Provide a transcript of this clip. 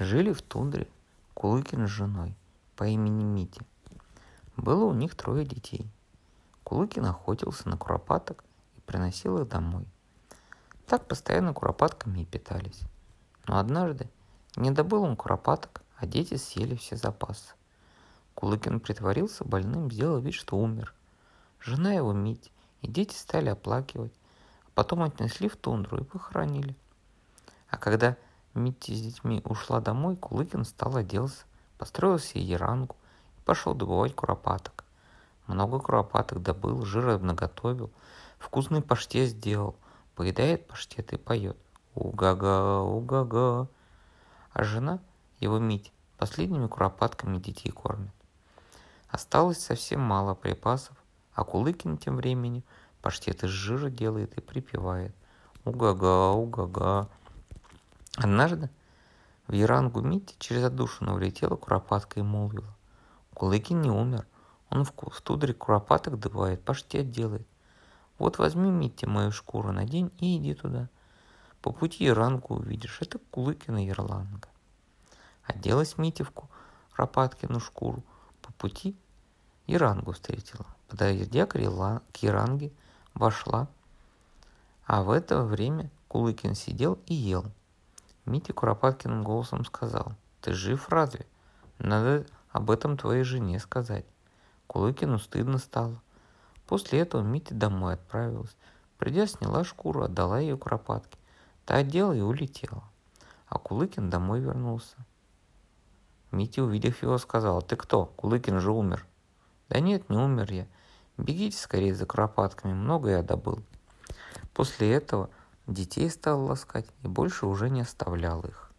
Жили в тундре Кулыкин с женой по имени Мити. Было у них трое детей. Кулыкин охотился на куропаток и приносил их домой. Так постоянно куропатками и питались. Но однажды не добыл он куропаток, а дети съели все запасы. Кулыкин притворился больным, сделал вид, что умер. Жена его Мити и дети стали оплакивать, а потом отнесли в тундру и похоронили. А когда Митти с детьми ушла домой, Кулыкин стал оделся, построил себе яранку и пошел добывать куропаток. Много куропаток добыл, жира наготовил, вкусный паштет сделал, поедает паштет и поет. Уга-га, уга-га. А жена, его Мить, последними куропатками детей кормит. Осталось совсем мало припасов, а Кулыкин тем временем паштет из жира делает и припевает. Уга-га, уга-га. Однажды в Ярангу Мити через отдушину влетела куропатка и молвила. Кулыкин не умер. Он в, в тудре куропаток добывает, паштет делает. Вот возьми, Митти, мою шкуру, надень и иди туда. По пути Ярангу увидишь. Это Кулыкина Ярланга. Оделась Мити в шкуру. По пути Ярангу встретила. Подойдя к Яранге, вошла. А в это время Кулыкин сидел и ел – Митя Куропаткиным голосом сказал, «Ты жив разве? Надо об этом твоей жене сказать». Кулыкину стыдно стало. После этого Митя домой отправилась. Придя, сняла шкуру, отдала ее Куропатке. Та одела и улетела. А Кулыкин домой вернулся. Митя, увидев его, сказал, «Ты кто? Кулыкин же умер». «Да нет, не умер я. Бегите скорее за Куропатками, много я добыл». После этого Детей стал ласкать и больше уже не оставлял их.